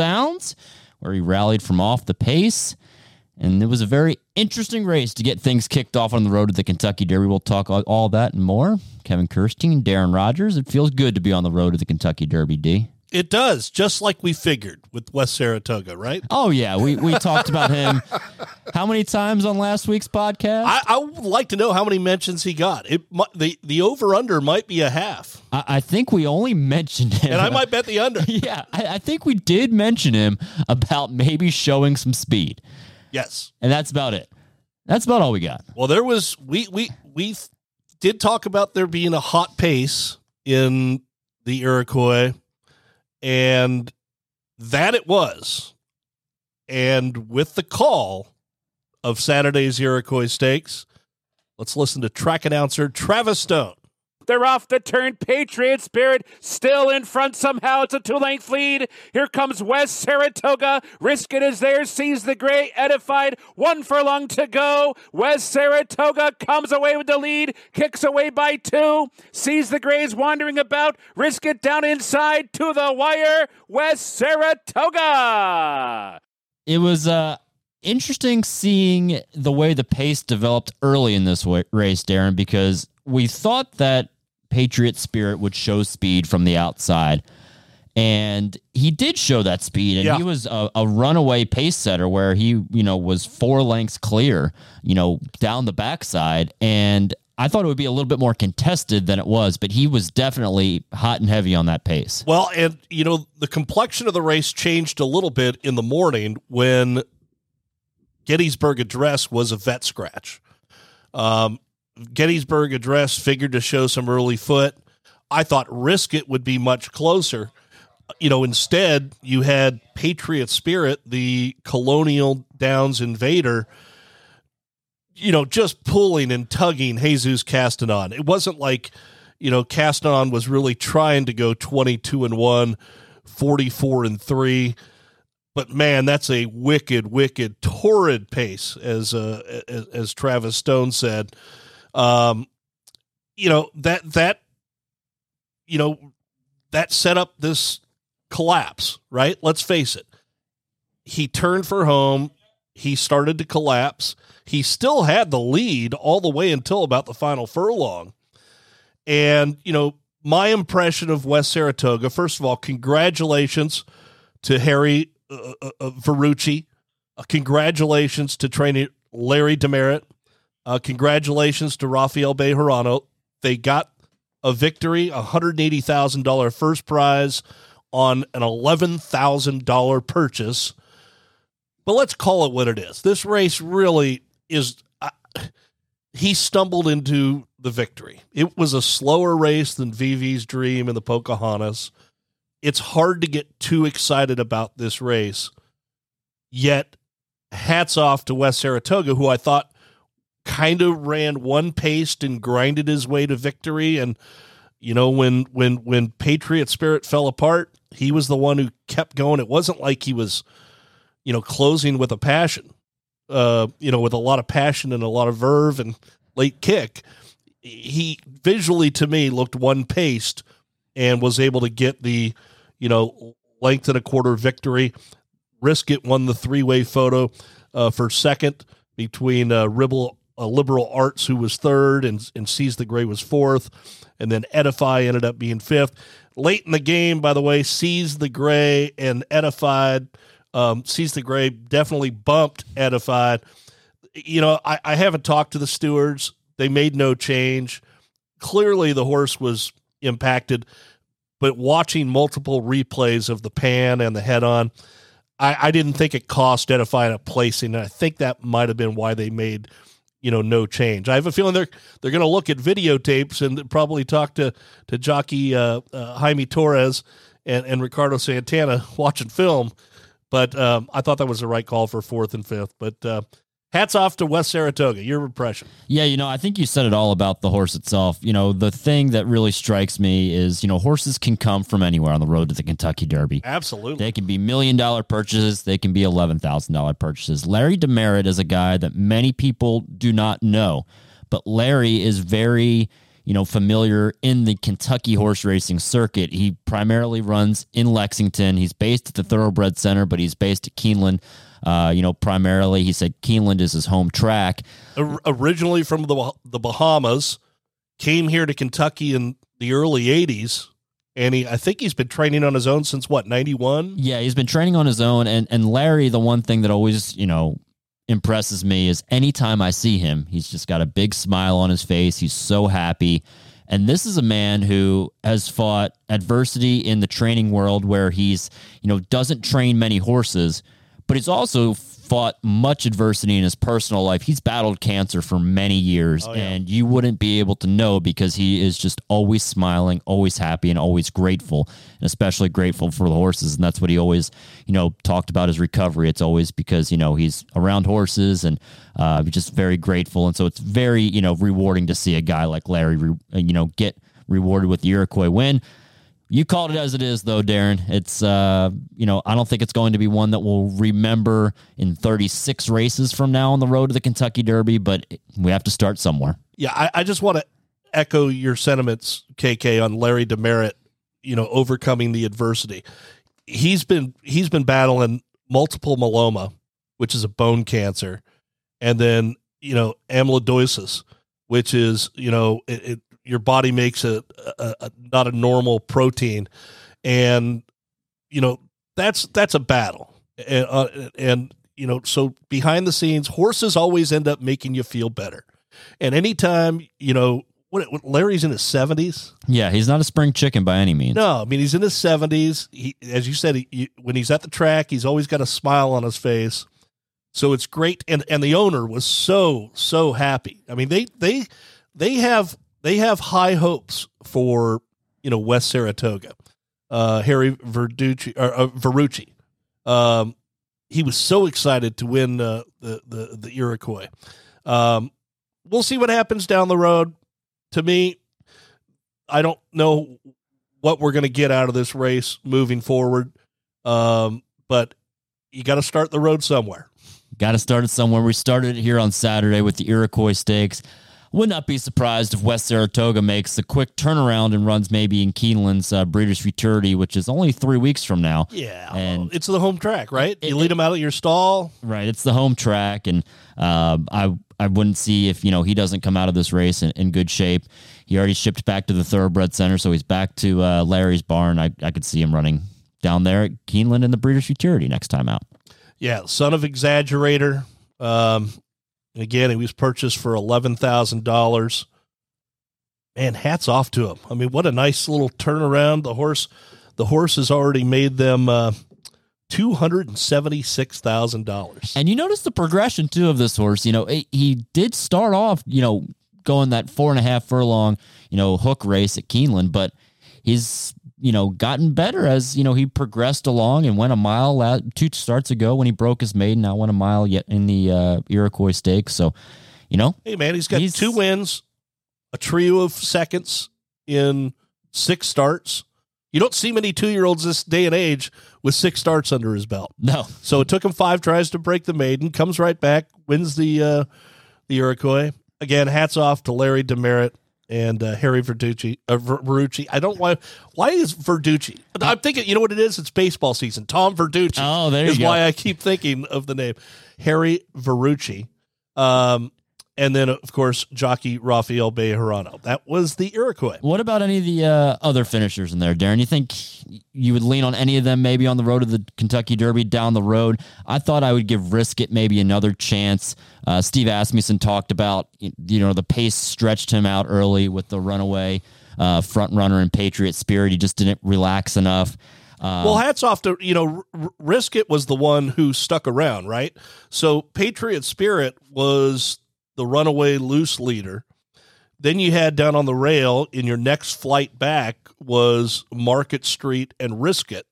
Downs, where he rallied from off the pace. And it was a very interesting race to get things kicked off on the road to the Kentucky Derby. We'll talk all, all that and more. Kevin Kerstein, Darren Rogers. It feels good to be on the road to the Kentucky Derby, D. It does, just like we figured with West Saratoga, right? Oh yeah, we we talked about him. How many times on last week's podcast? I, I would like to know how many mentions he got. It the the over under might be a half, I, I think we only mentioned him, and I might bet the under. yeah, I, I think we did mention him about maybe showing some speed, Yes. and that's about it. That's about all we got. Well, there was we we we did talk about there being a hot pace in the Iroquois, and that it was. And with the call of Saturday's Iroquois Stakes, let's listen to track announcer Travis Stone. They're off the turn. Patriot Spirit still in front somehow. It's a two length lead. Here comes West Saratoga. Risk it is there. Seize the Gray. Edified. One furlong to go. West Saratoga comes away with the lead. Kicks away by two. Seize the Gray's wandering about. Risk it down inside to the wire. West Saratoga. It was uh, interesting seeing the way the pace developed early in this race, Darren, because we thought that Patriot Spirit would show speed from the outside. And he did show that speed, and Yeah. he was a, a runaway pace setter where he, you know, was four lengths clear, you know, down the backside. And I thought it would be a little bit more contested than it was, but he was definitely hot and heavy on that pace. Well, and you know, the complexion of the race changed a little bit in the morning when Gettysburg Address was a vet scratch. Um, Gettysburg Address figured to show some early foot. I thought Risk It would be much closer. You know, instead, you had Patriot Spirit, the Colonial Downs invader, you know, just pulling and tugging Jesus Castanon. It wasn't like, you know, Castanon was really trying to go 22 and 1, 44 and 3. But man, that's a wicked, wicked, torrid pace, as uh, as, as Travis Stone said. Um, you know that that you know that set up this collapse, right? Let's face it. He turned for home. He started to collapse. He still had the lead all the way until about the final furlong. And, you know, my impression of West Saratoga, first of all, congratulations to Harry uh, uh, uh, Uh, congratulations to trainer Larry Demeritte. Uh, congratulations to Rafael Bejarano. They got a victory, a $180,000 first prize on an $11,000 purchase. But let's call it what it is. This race really is. Uh, he stumbled into the victory. It was a slower race than VV's Dream and the Pocahontas. It's hard to get too excited about this race. Yet, hats off to West Saratoga, who I thought kind of ran one paced and grinded his way to victory. And you know, when when when Patriot Spirit fell apart, he was the one who kept going. It wasn't like he was, you know, closing with a passion. Uh, you know, with a lot of passion and a lot of verve and late kick. He visually to me looked one paced and was able to get the, you know, length and a quarter victory. Risk it won the three way photo uh, for second between uh, Ribble, uh, Liberal Arts, who was third, and and Seize the Gray was fourth, and then Edify ended up being fifth. Late in the game, by the way, Seize the Gray and Edified. Um, Seize the Gray definitely bumped Edified. You know, I, I haven't talked to the stewards. They made no change. Clearly, the horse was impacted, but watching multiple replays of the pan and the head on, I, I didn't think it cost Edify a placing. And I think that might have been why they made, you know, no change. I have a feeling they're they're going to look at videotapes and probably talk to to jockey uh, uh, Jaime Torres and, and Ricardo Santana watching film. But um, I thought that was the right call for fourth and fifth. But uh, hats off to West Saratoga. Your impression? Yeah, you know, I think you said it all about the horse itself. You know, the thing that really strikes me is, you know, horses can come from anywhere on the road to the Kentucky Derby. Absolutely. They can be million dollar purchases, they can be $11,000 purchases. Larry Demeritte is a guy that many people do not know, but Larry is very you know, familiar in the Kentucky horse racing circuit. He primarily runs in Lexington. He's based at the Thoroughbred Center, but he's based at Keeneland. Uh, you know, primarily, he said Keeneland is his home track. Or- originally from the the Bahamas, came here to Kentucky in the early '80s, and he I think he's been training on his own since what '91. Yeah, he's been training on his own. And and Larry, the one thing that always you know impresses me is anytime I see him, he's just got a big smile on his face. He's so happy. And this is a man who has fought adversity in the training world where he's, you know, doesn't train many horses, but he's also fought much adversity in his personal life. He's battled cancer for many years, Oh, yeah. and you wouldn't be able to know because he is just always smiling, always happy, and always grateful, and especially grateful for the horses. And that's what he always, you know, talked about his recovery. It's always because you know he's around horses and uh, just very grateful, and so it's very you know rewarding to see a guy like Larry, re- you know, get rewarded with the Iroquois win. You called it as it is, though, Darren. It's, uh, you know, I don't think it's going to be one that we'll remember in 36 races from now on the road to the Kentucky Derby, but we have to start somewhere. Yeah, I, I just want to echo your sentiments, KK, on Larry Demeritte. You know, overcoming the adversity. He's been he's been battling multiple myeloma, which is a bone cancer, and then you know amyloidosis, which is you know it, it your body makes a, a, a not a normal protein, and you know that's that's a battle, and uh, and you know so behind the scenes, horses always end up making you feel better. And anytime, you know, what, what Larry's in his 70s. Yeah, he's not a spring chicken by any means. No, I mean, he's in his 70s. He, as you said, he, he- when he's at the track, he's always got a smile on his face. So it's great. And, and the owner was so, so happy. I mean, they, they, they have, they have high hopes for, you know, West Saratoga, uh, Harry Verducci, or, uh, Veruchi. Um, he was so excited to win uh, the, the, the Iroquois. Um, we'll see what happens down the road. To me, I don't know what we're going to get out of this race moving forward. Um, but you got to start the road somewhere. Got to start it somewhere. We started it here on Saturday with the Iroquois Stakes. Would not be surprised if West Saratoga makes a quick turnaround and runs maybe in Keeneland's uh, Breeders' Futurity, which is only three weeks from now. Yeah, And- it's the home track, right? It- you lead them out of your stall. Right, it's the home track, and uh, I I wouldn't see if you know he doesn't come out of this race in, in good shape. He already shipped back to the Thoroughbred Center, so he's back to uh, Larry's barn. I I could see him running down there at Keeneland in the Breeders' Futurity next time out. Yeah, son of exaggerator. Um, again, he was purchased for eleven thousand dollars. Man, hats off to him. I mean, what a nice little turnaround. The horse, the horse has already made them uh, two hundred and seventy six thousand dollars. And you notice the progression too of this horse. You know, it, he did start off, you know, going that four and a half furlong, you know, hook race at Keeneland, but he's you know gotten better as you know he progressed along and went a mile la- two starts ago when he broke his maiden. Now went a mile yet in the uh, Iroquois Stakes. So, you know, Hey, man, he's got He's- two wins, a trio of seconds in six starts. You don't see many two year olds this day and age with six starts under his belt. no, So it took him five tries to break the maiden. Comes right back, wins the uh, the Iroquois. Again, hats off to Larry Demeritte and uh, Harry Verducci. Uh, Verducci. I don't why why is Verducci? I'm thinking. You know what it is? It's baseball season. Tom Verducci. Oh, there you is go. why I keep thinking of the name Harry Verducci. Um, and then of course jockey Rafael Bejarano. That was the Iroquois. What about any of the uh, other finishers in there, Darren? You think you would lean on any of them maybe on the road to the Kentucky Derby down the road? I thought I would give Risk It maybe another chance. Uh, Steve Asmussen talked about you know the pace stretched him out early with the runaway uh, front runner and Patriot Spirit. He just didn't relax enough. Um, Well, hats off to you know R- R- Risk It was the one who stuck around, right? So Patriot Spirit was the runaway loose leader. Then you had down on the rail in your next flight back was Market Street and Risk It.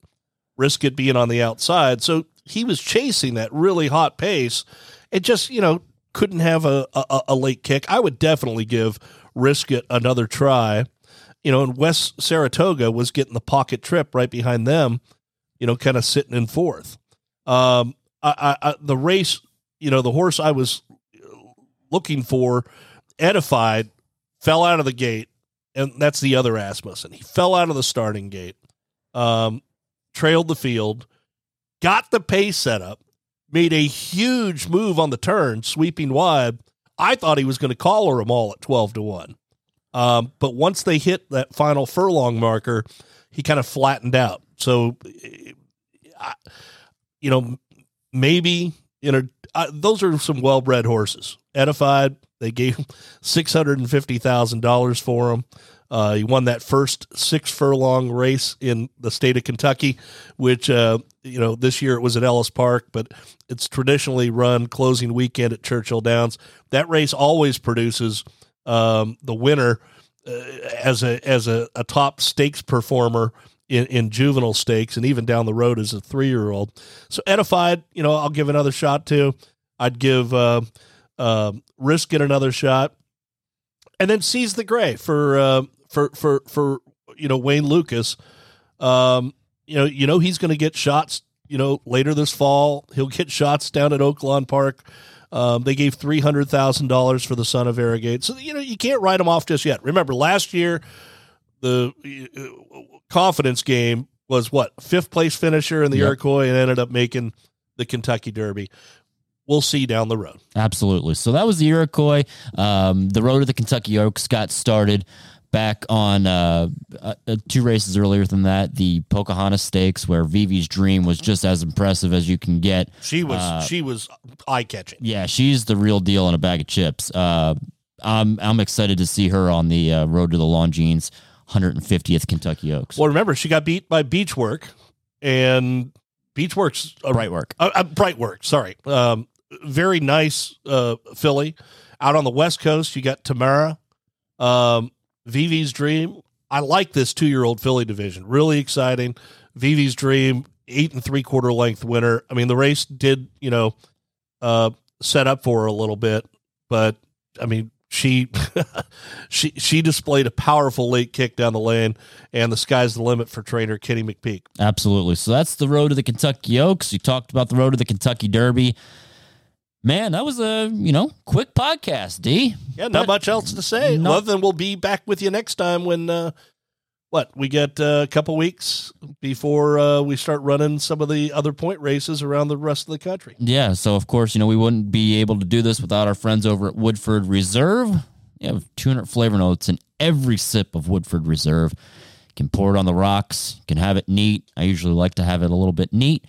Riskett being on the outside, so he was chasing that really hot pace. It just you know couldn't have a a, a late kick. I would definitely give Risk It another try you know, and West Saratoga was getting the pocket trip right behind them, you know, kind of sitting in fourth. Um, I, I, I, the race, you know, the horse I was looking for, edified, fell out of the gate, and that's the other Asmussen. He fell out of the starting gate, um, trailed the field, got the pace set up, made a huge move on the turn, sweeping wide. I thought he was going to collar them all at 12 to 1. Um, but once they hit that final furlong marker, he kind of flattened out. So, you know, maybe you know uh, those are some well-bred horses. Edified, they gave six hundred and fifty thousand dollars for him. Uh, he won that first six furlong race in the state of Kentucky, which uh, you know this year it was at Ellis Park, but it's traditionally run closing weekend at Churchill Downs. That race always produces um, the winner uh, as a as a, a top stakes performer in, in juvenile stakes and even down the road as a three year old. So edified, you know, I'll give another shot to. I'd give uh, uh, risk it another shot, and then seize the gray for uh, for for for you know Wayne Lukas. Um, you know, you know he's going to get shots. You know, later this fall he'll get shots down at Oaklawn Park. Um, they gave three hundred thousand dollars for the son of Arrogate, so you know you can't write him off just yet. Remember, last year the uh, confidence game was what fifth place finisher in the yep. Iroquois and ended up making the Kentucky Derby. We'll see down the road. Absolutely. So that was the Iroquois. Um, the road to the Kentucky Oaks got started back on uh, uh, two races earlier than that, the Pocahontas Stakes, where V V's Dream was just as impressive as you can get. She was uh, she was eye catching. Yeah, she's the real deal in a bag of chips. Uh, I'm I'm excited to see her on the uh, road to the Longines 150th Kentucky Oaks. Well, remember she got beat by Beachwork, and Beachworks a Bright Work. Uh, uh, Bright Work. Sorry, um, very nice uh. Out on the West Coast, you got Tamara, um, V V's Dream. I like this two-year-old filly division. Really exciting. V V's Dream, eight and three quarter length winner. I mean, the race did you know uh, set up for her a little bit, but I mean, she she she displayed a powerful late kick down the lane, and the sky's the limit for trainer Kenny McPeek. Absolutely. So that's the road to the Kentucky Oaks. You talked about the road to the Kentucky Derby. Man, that was a you know quick podcast, D. Yeah, not but much else to say. Not, other than we'll be back with you next time when uh, what we get uh, a couple weeks before uh, we start running some of the other point races around the rest of the country. Yeah, so of course you know we wouldn't be able to do this without our friends over at Woodford Reserve. You have 200 flavor notes in every sip of Woodford Reserve. You can pour it on the rocks. You can have it neat. I usually like to have it a little bit neat,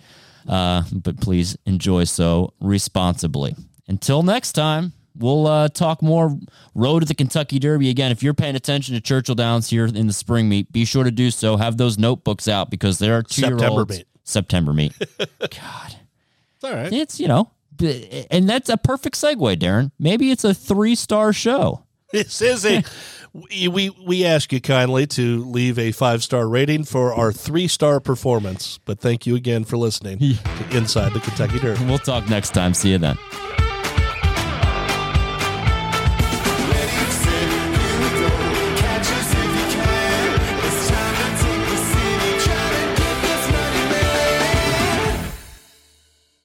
uh, but please enjoy so responsibly. Until next time we'll uh, talk more road to the Kentucky Derby again. If you're paying attention to Churchill Downs here in the spring meet, be sure to do so. Have those notebooks out because there are two year olds. Meet. September meet. God, it's all right. It's you know, and that's a perfect segue, Darren. Maybe it's a three star show. This is a. we we ask you kindly to leave a five star rating for our three star performance. But thank you again for listening to Inside the Kentucky Derby. We'll talk next time. See you then.